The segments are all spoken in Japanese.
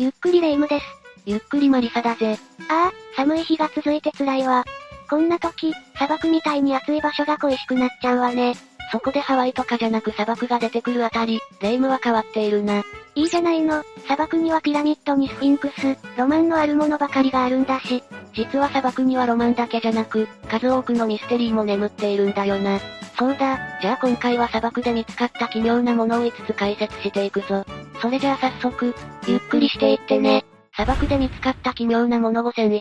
ゆっくりレ夢ムです。ゆっくりマリサだぜ。ああ、寒い日が続いて辛いわ。こんな時、砂漠みたいに暑い場所が恋しくなっちゃうわね。そこでハワイとかじゃなく砂漠が出てくるあたり、レ夢ムは変わっているな。いいじゃないの、砂漠にはピラミッドにスフィンクス、ロマンのあるものばかりがあるんだし。実は砂漠にはロマンだけじゃなく、数多くのミステリーも眠っているんだよな。そうだ、じゃあ今回は砂漠で見つかった奇妙なものを5つ解説していくぞ。それじゃあ早速、ゆっくりしていってね。砂漠で見つかった奇妙なもの5001。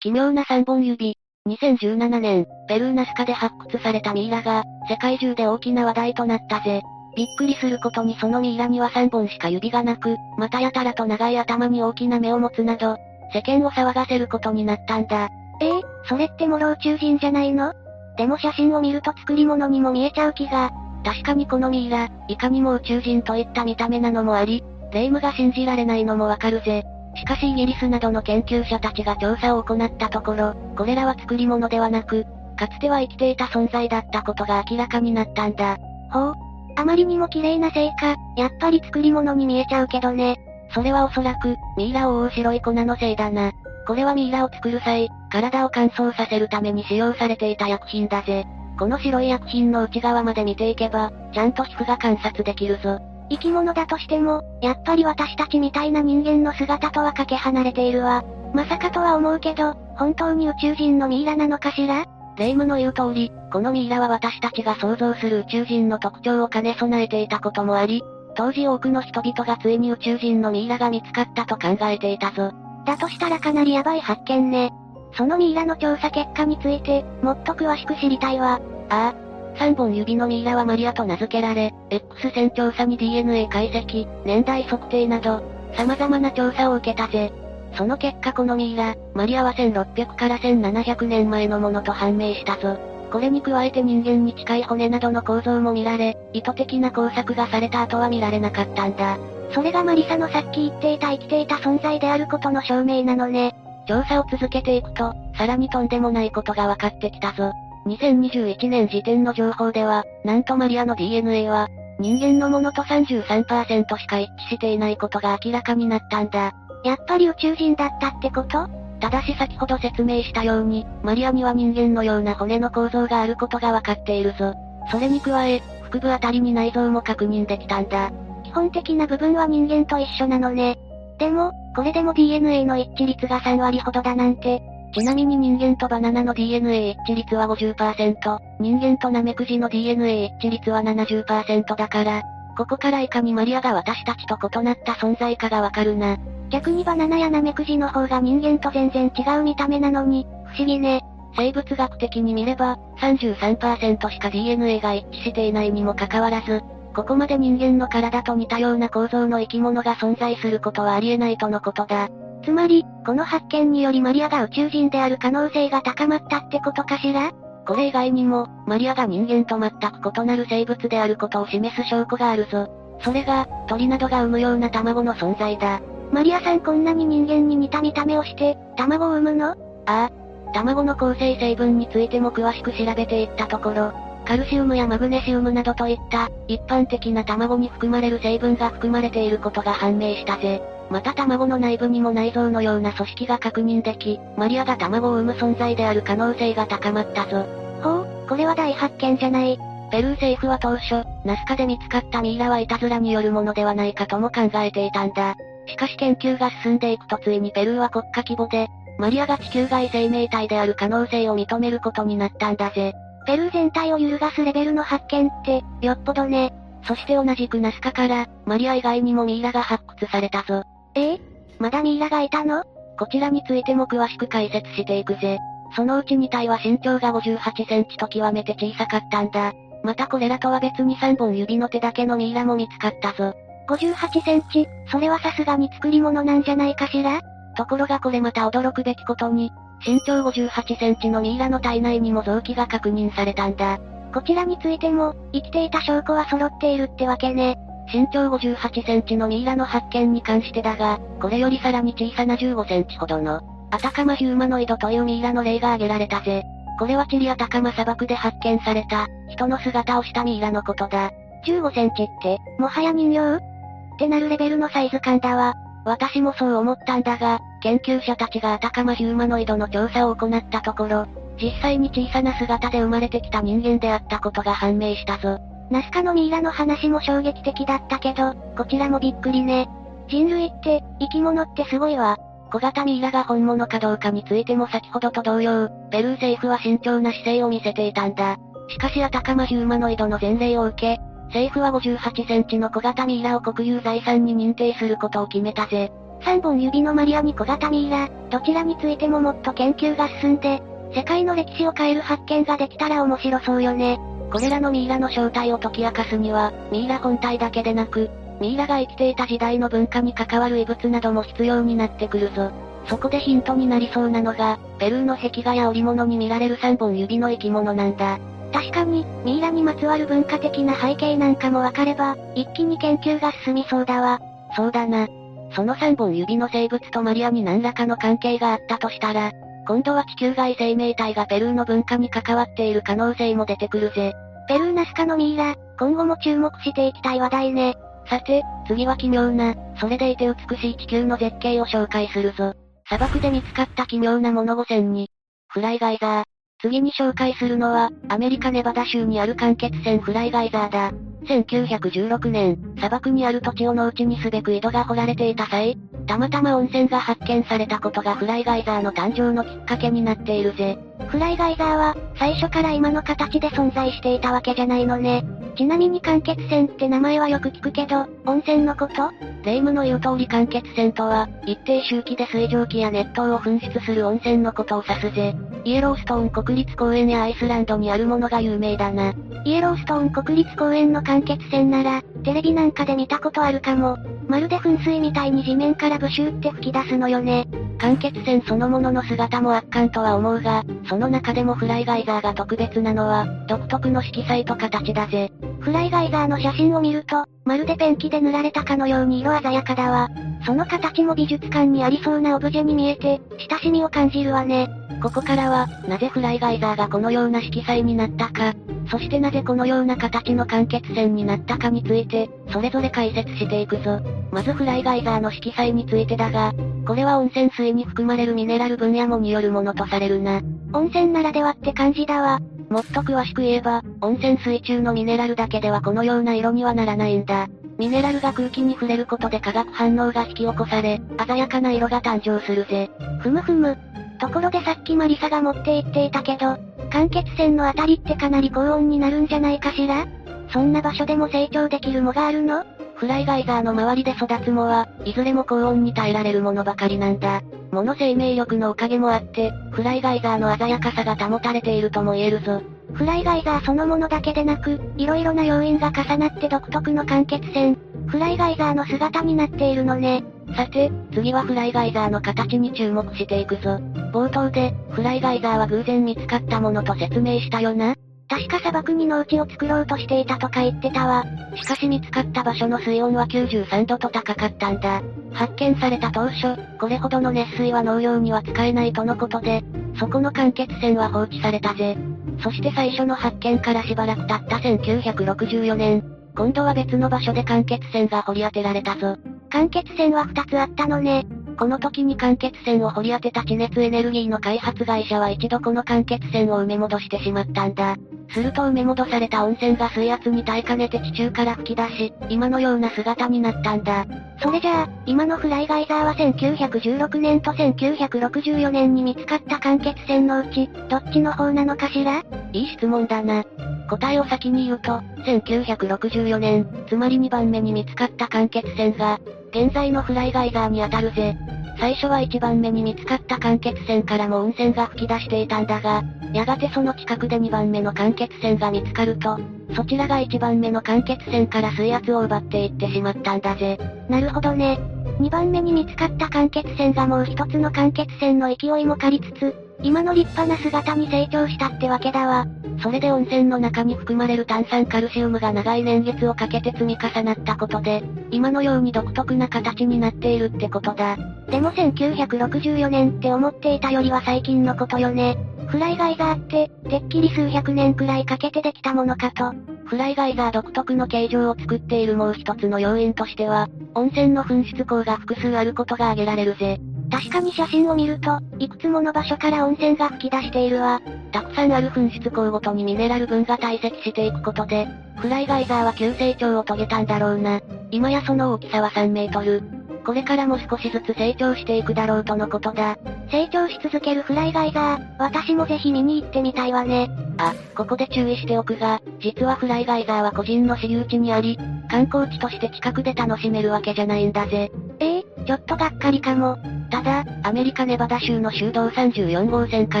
奇妙な3本指。2017年、ペルーナスカで発掘されたミイラが、世界中で大きな話題となったぜ。びっくりすることにそのミイラには3本しか指がなく、またやたらと長い頭に大きな目を持つなど、世間を騒がせることになったんだ。ええー、それってもろ宇宙人じゃないの？でも写真を見ると作り物にも見えちゃう気が。確かにこのミイラ、いかにも宇宙人といった見た目なのもあり、霊夢が信じられないのもわかるぜ。しかしイギリスなどの研究者たちが調査を行ったところ、これらは作り物ではなく、かつては生きていた存在だったことが明らかになったんだ。ほう。あまりにも綺麗なせいか、やっぱり作り物に見えちゃうけどね。それはおそらく、ミイラを覆う白い粉のせいだな。これはミイラを作る際、体を乾燥させるために使用されていた薬品だぜ。この白い薬品の内側まで見ていけば、ちゃんと皮膚が観察できるぞ。生き物だとしても、やっぱり私たちみたいな人間の姿とはかけ離れているわ。まさかとは思うけど、本当に宇宙人のミイラなのかしら？霊夢の言う通り、このミイラは私たちが想像する宇宙人の特徴を兼ね備えていたこともあり、当時多くの人々がついに宇宙人のミイラが見つかったと考えていたぞ。だとしたらかなりヤバい発見ね。そのミイラの調査結果について、もっと詳しく知りたいわ。ああ。3本指のミイラはマリアと名付けられ、X 線調査に DNA 解析、年代測定など、様々な調査を受けたぜ。その結果このミイラ、マリアは1600から1700年前のものと判明したぞ。これに加えて人間に近い骨などの構造も見られ、意図的な工作がされた後は見られなかったんだ。それがマリサのさっき言っていた生きていた存在であることの証明なのね。調査を続けていくと、さらにとんでもないことが分かってきたぞ。2021年時点の情報では、なんとマリアの DNA は、人間のものと33%しか一致していないことが明らかになったんだ。やっぱり宇宙人だったってこと？ただし先ほど説明したように、マリアには人間のような骨の構造があることがわかっているぞ。それに加え、腹部あたりに内臓も確認できたんだ。基本的な部分は人間と一緒なのね。でも、これでも DNA の一致率が3割ほどだなんて。ちなみに人間とバナナの DNA 一致率は50%、人間とナメクジの DNA 一致率は70%だから、ここからいかにマリアが私たちと異なった存在かがわかるな。逆にバナナやナメクジの方が人間と全然違う見た目なのに、不思議ね。生物学的に見れば、33%しか DNA が一致していないにもかかわらず、ここまで人間の体と似たような構造の生き物が存在することはありえないとのことだ。つまり、この発見によりマリアが宇宙人である可能性が高まったってことかしら？これ以外にも、マリアが人間と全く異なる生物であることを示す証拠があるぞ。それが、鳥などが産むような卵の存在だ。マリアさんこんなに人間に似た見た目をして、卵を産むの？ああ。卵の構成成分についても詳しく調べていったところ、カルシウムやマグネシウムなどといった、一般的な卵に含まれる成分が含まれていることが判明したぜ。また卵の内部にも内臓のような組織が確認でき、マリアが卵を産む存在である可能性が高まったぞ。ほう、これは大発見じゃない。ペルー政府は当初、ナスカで見つかったミイラはいたずらによるものではないかとも考えていたんだ。しかし研究が進んでいくとついにペルーは国家規模で、マリアが地球外生命体である可能性を認めることになったんだぜ。ペルー全体を揺るがすレベルの発見って、よっぽどね。そして同じくナスカから、マリア以外にもミイラが発掘されたぞ。え？えまだミイラがいたの？こちらについても詳しく解説していくぜ。そのうち2体は身長が58センチと極めて小さかったんだ。またこれらとは別に3本指の手だけのミイラも見つかったぞ。58センチ、それはさすがに作り物なんじゃないかしら？ところがこれまた驚くべきことに、身長58センチのミイラの体内にも臓器が確認されたんだ。こちらについても、生きていた証拠は揃っているってわけね。身長58センチのミイラの発見に関してだが、これよりさらに小さな15センチほどの、アタカマヒューマノイドというミイラの例が挙げられたぜ。これはチリアタカマ砂漠で発見された、人の姿をしたミイラのことだ。15センチって、もはや人形？ってなるレベルのサイズ感だわ。私もそう思ったんだが、研究者たちがアタカマヒューマノイドの調査を行ったところ、実際に小さな姿で生まれてきた人間であったことが判明したぞ。ナスカのミイラの話も衝撃的だったけど、こちらもびっくりね。人類って、生き物ってすごいわ。小型ミイラが本物かどうかについても先ほどと同様、ペルー政府は慎重な姿勢を見せていたんだ。しかしアタカマヒューマノイドの前例を受け、政府は58センチの小型ミイラを国有財産に認定することを決めたぜ。3本指のマリアに小型ミイラ、どちらについてももっと研究が進んで、世界の歴史を変える発見ができたら面白そうよね。これらのミイラの正体を解き明かすには、ミイラ本体だけでなく、ミイラが生きていた時代の文化に関わる遺物なども必要になってくるぞ。そこでヒントになりそうなのが、ペルーの壁画や織物に見られる3本指の生き物なんだ。確かに、ミイラにまつわる文化的な背景なんかもわかれば、一気に研究が進みそうだわ。そうだな。その3本指の生物とマリアに何らかの関係があったとしたら、今度は地球外生命体がペルーの文化に関わっている可能性も出てくるぜ。ペルーナスカのミイラ、今後も注目していきたい話題ね。さて、次は奇妙な、それでいて美しい地球の絶景を紹介するぞ。砂漠で見つかった奇妙なもの5000に。フライガイザー。次に紹介するのは、アメリカネバダ州にある間欠泉フライガイザーだ。1916年、砂漠にある土地を農地にすべく井戸が掘られていた際、たまたま温泉が発見されたことがフライガイザーの誕生のきっかけになっているぜ。フライガイザーは、最初から今の形で存在していたわけじゃないのね。ちなみに間欠泉って名前はよく聞くけど、温泉のこと？霊夢の言う通り間欠泉とは、一定周期で水蒸気や熱湯を噴出する温泉のことを指すぜ。イエローストーン国立公園やアイスランドにあるものが有名だな。イエローストーン国立公園の間欠泉なら、テレビなんかで見たことあるかも。まるで噴水みたいに地面からブシューって吹き出すのよね。間欠泉そのものの姿も圧巻とは思うが、その中でもフライガイザーが特別なのは、独特の色彩と形だぜ。フライガイザーの写真を見ると、まるでペンキで塗られたかのように色鮮やかだわ。その形も美術館にありそうなオブジェに見えて、親しみを感じるわね。ここからは、なぜフライガイザーがこのような色彩になったか、そしてなぜこのような形の間欠泉になったかについて、それぞれ解説していくぞ。まずフライガイザーの色彩についてだが、これは温泉水に含まれるミネラル分野もによるものとされるな。温泉ならではって感じだわ。もっと詳しく言えば、温泉水中のミネラルだけではこのような色にはならないんだ。ミネラルが空気に触れることで化学反応が引き起こされ、鮮やかな色が誕生するぜ。ふむふむ。ところでさっきマリサが持って言っていたけど、間欠泉のあたりってかなり高温になるんじゃないかしら？そんな場所でも成長できる藻があるの？フライガイザーの周りで育つ藻は、いずれも高温に耐えられるものばかりなんだ。藻の生命力のおかげもあって、フライガイザーの鮮やかさが保たれているとも言えるぞ。フライガイザーそのものだけでなく、色々な要因が重なって独特の間欠泉、フライガイザーの姿になっているのね。さて、次はフライガイザーの形に注目していくぞ。冒頭で、フライガイザーは偶然見つかったものと説明したよな確か砂漠に農地を作ろうとしていたとか言ってたわ。しかし見つかった場所の水温は93度と高かったんだ。発見された当初、これほどの熱水は農業には使えないとのことで、そこの間欠泉は放置されたぜ。そして最初の発見からしばらく経った1964年、今度は別の場所で間欠泉が掘り当てられたぞ。間欠泉は2つあったのね。この時に間欠泉を掘り当てた地熱エネルギーの開発会社は一度この間欠泉を埋め戻してしまったんだ。すると埋め戻された温泉が水圧に耐えかねて地中から吹き出し、今のような姿になったんだ。それじゃあ、今のフライガイザーは1916年と1964年に見つかった間欠泉のうち、どっちの方なのかしら？いい質問だな。答えを先に言うと、1964年、つまり2番目に見つかった間欠泉が、現在のフライガイザーに当たるぜ。最初は1番目に見つかった間欠泉からも温泉が噴き出していたんだが、やがてその近くで2番目の間欠泉が見つかると、そちらが1番目の間欠泉から水圧を奪っていってしまったんだぜ。なるほどね。2番目に見つかった間欠泉がもう一つの間欠泉の勢いも借りつつ、今の立派な姿に成長したってわけだわ。それで温泉の中に含まれる炭酸カルシウムが長い年月をかけて積み重なったことで、今のように独特な形になっているってことだ。でも1964年って思っていたよりは最近のことよね。フライガイザーって、てっきり数百年くらいかけてできたものかと。フライガイザー独特の形状を作っているもう一つの要因としては、温泉の噴出口が複数あることが挙げられるぜ。確かに写真を見ると、いくつもの場所から温泉が噴き出しているわ。たくさんある噴出口ごとにミネラル分が堆積していくことで、フライガイザーは急成長を遂げたんだろうな。今やその大きさは3メートル。これからも少しずつ成長していくだろうとのことだ。成長し続けるフライガイザー、私もぜひ見に行ってみたいわね。あ、ここで注意しておくが、実はフライガイザーは個人の私有地にあり、観光地として近くで楽しめるわけじゃないんだぜ。ええー、ちょっとがっかりかも。ただ、アメリカネバダ州の州道34号線か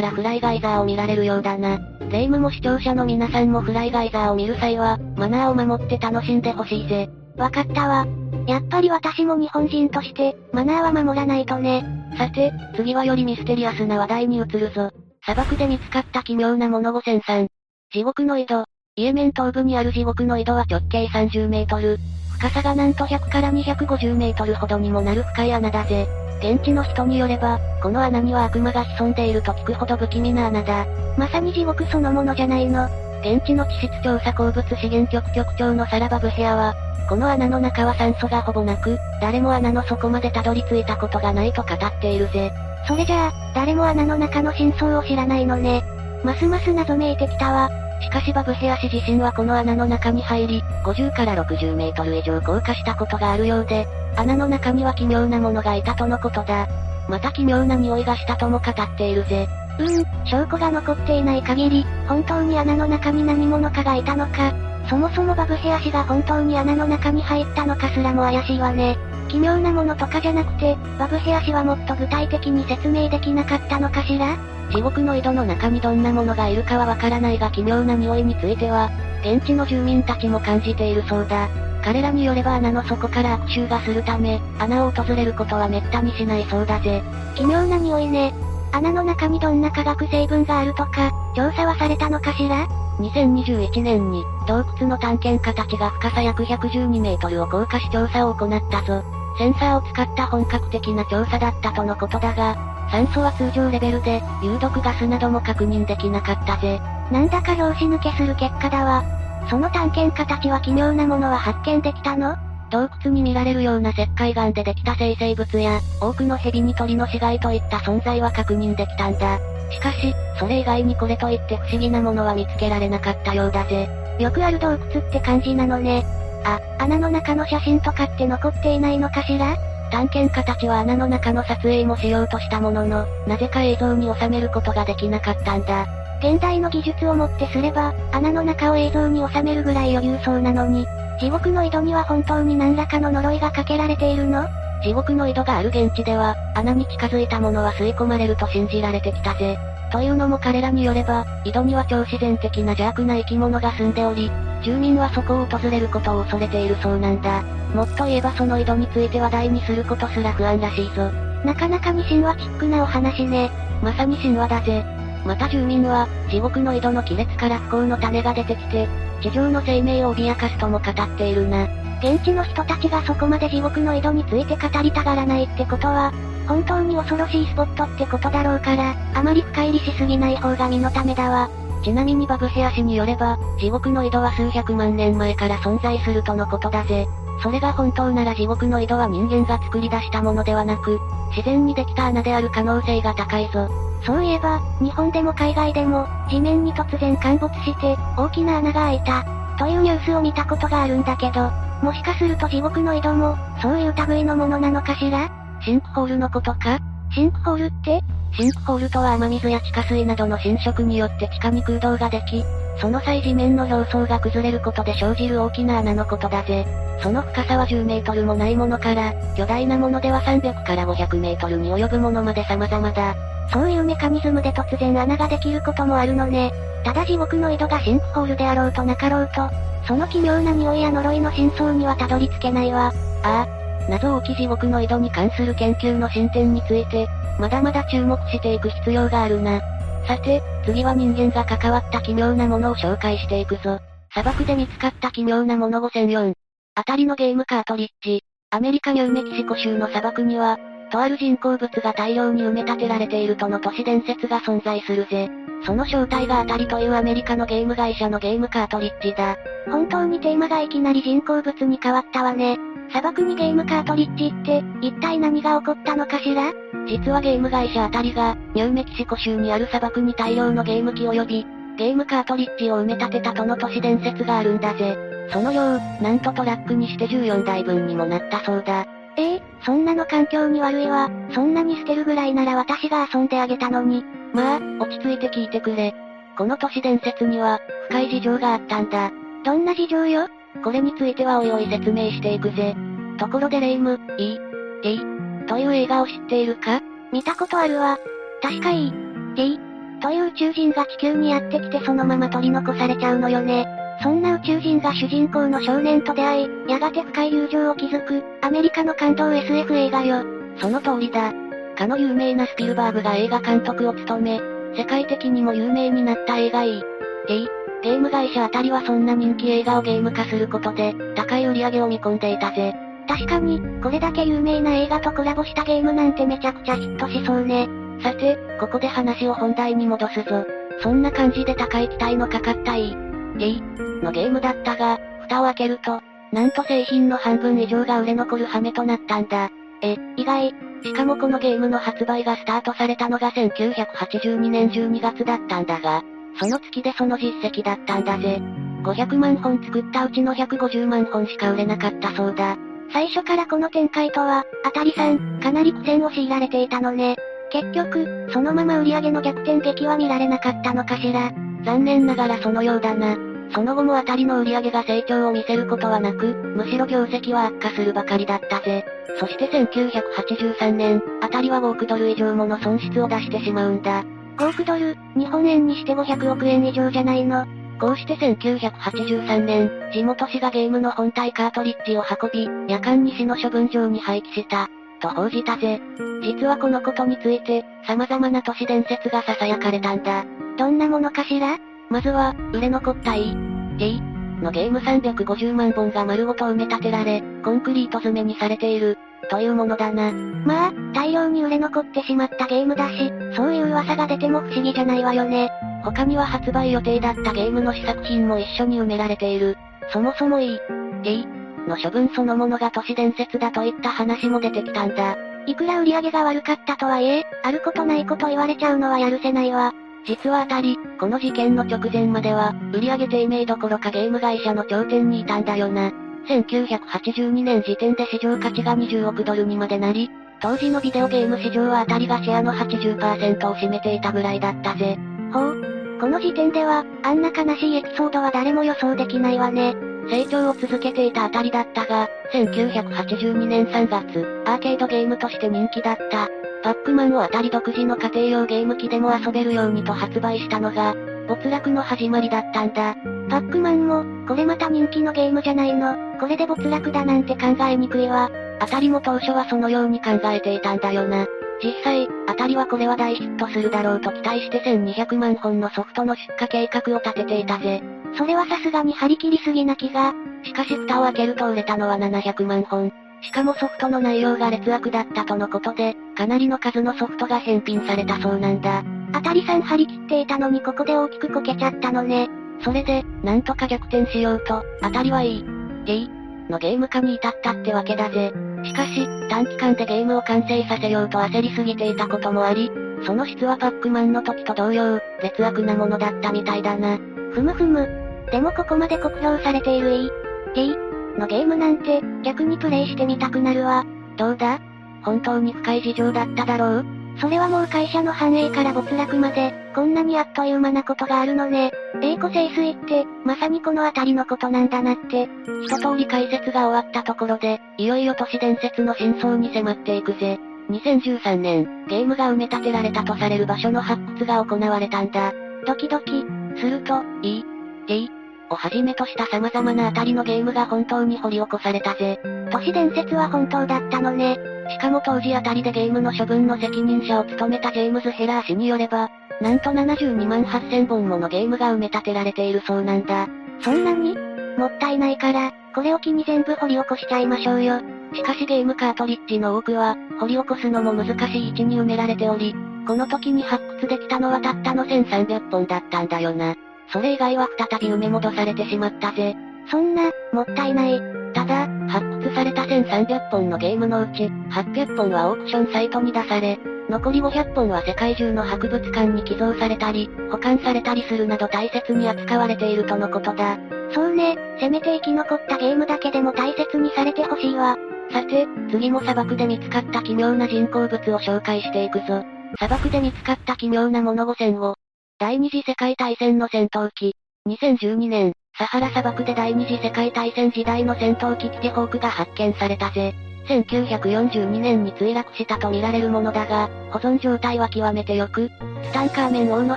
らフライガイザーを見られるようだな。霊夢も視聴者の皆さんもフライガイザーを見る際は、マナーを守って楽しんでほしいぜ。わかったわ。やっぱり私も日本人として、マナーは守らないとね。さて、次はよりミステリアスな話題に移るぞ。砂漠で見つかった奇妙なもの5003。地獄の井戸。イエメン東部にある地獄の井戸は直径30メートル。深さがなんと100から250メートルほどにもなる深い穴だぜ。現地の人によれば、この穴には悪魔が潜んでいると聞くほど不気味な穴だ。まさに地獄そのものじゃないの。現地の地質調査鉱物資源局局長のサラバブヘアは、この穴の中は酸素がほぼなく、誰も穴の底までたどり着いたことがないと語っているぜ。それじゃあ、誰も穴の中の真相を知らないのね。ますます謎めいてきたわ。しかしバブヘア氏自身はこの穴の中に入り、50から60メートル以上降下したことがあるようで、穴の中には奇妙なものがいたとのことだ。また奇妙な匂いがしたとも語っているぜ。うーん、証拠が残っていない限り、本当に穴の中に何者かがいたのか、そもそもバブヘア氏が本当に穴の中に入ったのかすらも怪しいわね。奇妙なものとかじゃなくて、バブヘア氏はもっと具体的に説明できなかったのかしら？地獄の井戸の中にどんなものがいるかはわからないが奇妙な匂いについては、現地の住民たちも感じているそうだ。彼らによれば穴の底から悪臭がするため、穴を訪れることは滅多にしないそうだぜ。奇妙な匂いね。穴の中にどんな化学成分があるとか、調査はされたのかしら？2021年に、洞窟の探検家たちが深さ約112メートルを降下し調査を行ったぞ。センサーを使った本格的な調査だったとのことだが、酸素は通常レベルで、有毒ガスなども確認できなかったぜ。なんだか拍子抜けする結果だわ。その探検家たちは奇妙なものは発見できたの？洞窟に見られるような石灰岩でできた生成物や、多くの蛇に鳥の死骸といった存在は確認できたんだ。しかし、それ以外にこれといって不思議なものは見つけられなかったようだぜ。よくある洞窟って感じなのね。あ、穴の中の写真とかって残っていないのかしら？探検家たちは穴の中の撮影もしようとしたものの、なぜか映像に収めることができなかったんだ。現代の技術をもってすれば、穴の中を映像に収めるぐらい余裕そうなのに、地獄の井戸には本当に何らかの呪いがかけられているの？地獄の井戸がある現地では、穴に近づいたものは吸い込まれると信じられてきたぜ。というのも彼らによれば、井戸には超自然的な邪悪な生き物が住んでおり、住民はそこを訪れることを恐れているそうなんだ。もっと言えばその井戸について話題にすることすら不安らしいぞ。なかなかに神話チックなお話ね。まさに神話だぜ。また住民は、地獄の井戸の亀裂から不幸の種が出てきて、地上の生命を脅かすとも語っているな。現地の人たちがそこまで地獄の井戸について語りたがらないってことは、本当に恐ろしいスポットってことだろうから、あまり深入りしすぎない方が身のためだわ。ちなみにバブヘア氏によれば、地獄の井戸は数百万年前から存在するとのことだぜ。それが本当なら地獄の井戸は人間が作り出したものではなく、自然にできた穴である可能性が高いぞ。そういえば、日本でも海外でも、地面に突然陥没して、大きな穴が開いた、というニュースを見たことがあるんだけど、もしかすると地獄の井戸も、そういう類のものなのかしら？シンクホールのことか？シンクホールってシンクホールとは雨水や地下水などの浸食によって地下に空洞ができ、その際地面の表層が崩れることで生じる大きな穴のことだぜ。その深さは10メートルもないものから、巨大なものでは300から500メートルに及ぶものまで様々だ。そういうメカニズムで突然穴ができることもあるのね。ただ地獄の井戸がシンクホールであろうとなかろうと、その奇妙な匂いや呪いの真相にはたどり着けないわ。ああ。謎多き地獄の井戸に関する研究の進展について、まだまだ注目していく必要があるな。さて、次は人間が関わった奇妙なものを紹介していくぞ。砂漠で見つかった奇妙なもの5004。あたりのゲームカートリッジ。アメリカニューメキシコ州の砂漠には、とある人工物が大量に埋め立てられているとの都市伝説が存在するぜ。その正体が当たりというアメリカのゲーム会社のゲームカートリッジだ。本当にテーマがいきなり人工物に変わったわね。砂漠にゲームカートリッジって、一体何が起こったのかしら？実はゲーム会社あたりが、ニューメキシコ州にある砂漠に大量のゲーム機を呼び、ゲームカートリッジを埋め立てたとの都市伝説があるんだぜ。その量、なんとトラックにして14台分にもなったそうだ。ええー、そんなの環境に悪いわ。そんなに捨てるぐらいなら私が遊んであげたのに。まあ、落ち着いて聞いてくれ。この都市伝説には、深い事情があったんだ。どんな事情よ？これについてはおいおい説明していくぜ。ところでレイム、E、D、という映画を知っているか？見たことあるわ。確か E、D、という宇宙人が地球にやってきてそのまま取り残されちゃうのよね。そんな宇宙人が主人公の少年と出会い、やがて深い友情を築く、アメリカの感動 SF 映画よ。その通りだ。かの有名なスピルバーグが映画監督を務め、世界的にも有名になった映画 E、D、ゲーム会社あたりはそんな人気映画をゲーム化することで、高い売り上げを見込んでいたぜ。確かに、これだけ有名な映画とコラボしたゲームなんてめちゃくちゃヒットしそうね。さて、ここで話を本題に戻すぞ。そんな感じで高い期待のかかった E、D のゲームだったが、蓋を開けると、なんと製品の半分以上が売れ残る羽目となったんだ。え、意外。しかもこのゲームの発売がスタートされたのが1982年12月だったんだが、その月でその実績だったんだぜ。500万本作ったうちの150万本しか売れなかったそうだ。最初からこの展開とは、あたりさん、かなり苦戦を強いられていたのね。結局、そのまま売り上げの逆転劇は見られなかったのかしら。残念ながらそのようだな。その後もあたりの売り上げが成長を見せることはなく、むしろ業績は悪化するばかりだったぜ。そして1983年、あたりは5億ドル以上もの損失を出してしまうんだ。5億ドル、日本円にして500億円以上じゃないの。こうして1983年、地元市がゲームの本体カートリッジを運び、夜間に市の処分場に廃棄した、と報じたぜ。実はこのことについて、様々な都市伝説が囁かれたんだ。どんなものかしら？まずは、売れ残った E、D のゲーム350万本が丸ごと埋め立てられ、コンクリート詰めにされている、というものだな。まあ、大量に売れ残ってしまったゲームだし、そういう噂が出ても不思議じゃないわよね。他には発売予定だったゲームの試作品も一緒に埋められている。そもそも E、D の処分そのものが都市伝説だといった話も出てきたんだ。いくら売り上げが悪かったとはいえ、あることないこと言われちゃうのはやるせないわ。実はあたり、この事件の直前までは、売り上げ低迷どころかゲーム会社の頂点にいたんだよな。1982年時点で市場価値が20億ドルにまでなり、当時のビデオゲーム市場はあたりがシェアの80%を占めていたぐらいだったぜ。ほう。この時点では、あんな悲しいエピソードは誰も予想できないわね。成長を続けていたあたりだったが、1982年3月、アーケードゲームとして人気だった、パックマンを当たり独自の家庭用ゲーム機でも遊べるようにと発売したのが、没落の始まりだったんだ。パックマンも、これまた人気のゲームじゃないの。これで没落だなんて考えにくいわ。当たりも当初はそのように考えていたんだよな。実際、当たりはこれは大ヒットするだろうと期待して1200万本のソフトの出荷計画を立てていたぜ。それはさすがに張り切りすぎな気が。しかし蓋を開けると売れたのは700万本。しかもソフトの内容が劣悪だったとのことで、かなりの数のソフトが返品されたそうなんだ。あたりさん張り切っていたのにここで大きくこけちゃったのね。それで、なんとか逆転しようと、あたりはいい。D のゲーム化に至ったってわけだぜ。しかし、短期間でゲームを完成させようと焦りすぎていたこともあり、その質はパックマンの時と同様、劣悪なものだったみたいだな。ふむふむ。でもここまで酷評されている E、D のゲームなんて、逆にプレイしてみたくなるわ。どうだ？本当に深い事情だっただろう？それはもう会社の繁栄から没落まで、こんなにあっという間なことがあるのね。栄枯盛衰って、まさにこの辺りのことなんだなって。一通り解説が終わったところで、いよいよ都市伝説の真相に迫っていくぜ。2013年、ゲームが埋め立てられたとされる場所の発掘が行われたんだ。ドキドキ。すると、E、D、をはじめとした様々なあたりのゲームが本当に掘り起こされたぜ。都市伝説は本当だったのね。しかも当時あたりでゲームの処分の責任者を務めたジェームズ・ヘラー氏によれば、なんと72万8000本ものゲームが埋め立てられているそうなんだ。そんなに？もったいないから、これを機に全部掘り起こしちゃいましょうよ。しかしゲームカートリッジの多くは、掘り起こすのも難しい位置に埋められており、この時に発掘できたのはたったの1300本だったんだよな。それ以外は再び埋め戻されてしまったぜ。そんな、もったいない。ただ、発掘された1300本のゲームのうち、800本はオークションサイトに出され、残り500本は世界中の博物館に寄贈されたり、保管されたりするなど大切に扱われているとのことだ。そうね、せめて生き残ったゲームだけでも大切にされてほしいわ。さて、次も砂漠で見つかった奇妙な人工物を紹介していくぞ。砂漠で見つかった奇妙なもの5選を。第二次世界大戦の戦闘機。2012年、サハラ砂漠で第二次世界大戦時代の戦闘機キテホークが発見されたぜ。1942年に墜落したとみられるものだが、保存状態は極めて良く、ツタンカーメン王の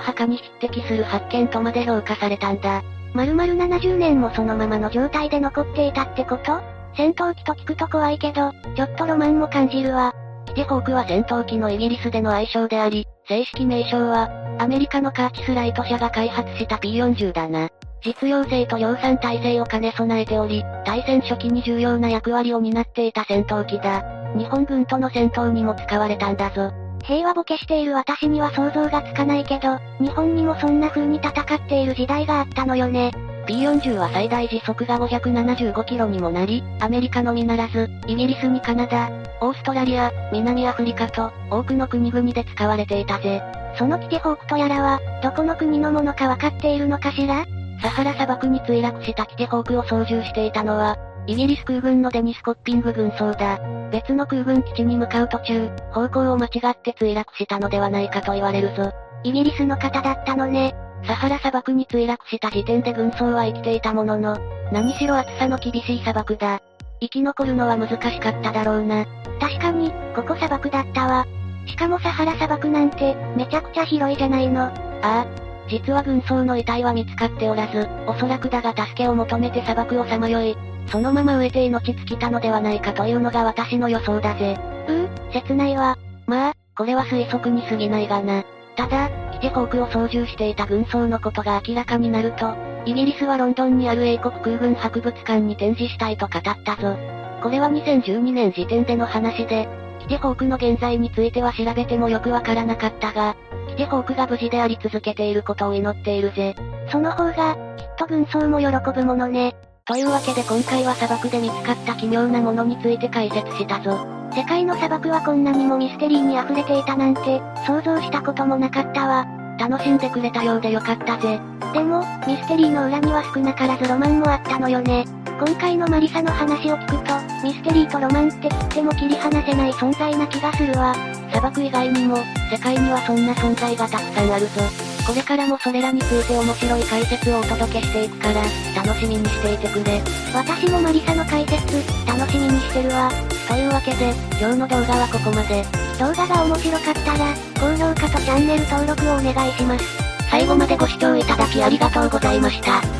墓に匹敵する発見とまで評価されたんだ。丸々70年もそのままの状態で残っていたってこと？戦闘機と聞くと怖いけど、ちょっとロマンも感じるわ。キテホークは戦闘機のイギリスでの愛称であり、正式名称は、アメリカのカーチスライト社が開発した P40 だな。実用性と量産体制を兼ね備えており、対戦初期に重要な役割を担っていた戦闘機だ。日本軍との戦闘にも使われたんだぞ。平和ボケしている私には想像がつかないけど、日本にもそんな風に戦っている時代があったのよね。P40 は最大時速が575キロにもなり、アメリカのみならず、イギリスにカナダ、オーストラリア、南アフリカと、多くの国々で使われていたぜ。そのキテホークとやらは、どこの国のものかわかっているのかしら？サハラ砂漠に墜落したキテホークを操縦していたのは、イギリス空軍のデニス・コッピング軍曹だ。別の空軍基地に向かう途中、方向を間違って墜落したのではないかと言われるぞ。イギリスの方だったのね。サハラ砂漠に墜落した時点で軍曹は生きていたものの、何しろ暑さの厳しい砂漠だ。生き残るのは難しかっただろうな。確かに、ここ砂漠だったわ。しかもサハラ砂漠なんて、めちゃくちゃ広いじゃないの。ああ、実は軍曹の遺体は見つかっておらず、おそらくだが助けを求めて砂漠をさまよい、そのまま植えて命尽きたのではないかというのが私の予想だぜ。うう、切ないわ。まあ、これは推測に過ぎないがな。ただ、基地航空を操縦していた軍曹のことが明らかになると、イギリスはロンドンにある英国空軍博物館に展示したいと語ったぞ。これは2012年時点での話で、キテホークの現在については調べてもよくわからなかったが、キテホークが無事であり続けていることを祈っているぜ。その方が、きっと軍曹も喜ぶものね。というわけで今回は砂漠で見つかった奇妙なものについて解説したぞ。世界の砂漠はこんなにもミステリーに溢れていたなんて、想像したこともなかったわ。楽しんでくれたようでよかったぜ。でも、ミステリーの裏には少なからずロマンもあったのよね。今回のマリサの話を聞くと、ミステリーとロマンって切っても切り離せない存在な気がするわ。砂漠以外にも、世界にはそんな存在がたくさんあるぞ。これからもそれらについて面白い解説をお届けしていくから、楽しみにしていてくれ。私もマリサの解説、楽しみにしてるわ。というわけで、今日の動画はここまで。動画が面白かったら、高評価とチャンネル登録をお願いします。最後までご視聴いただきありがとうございました。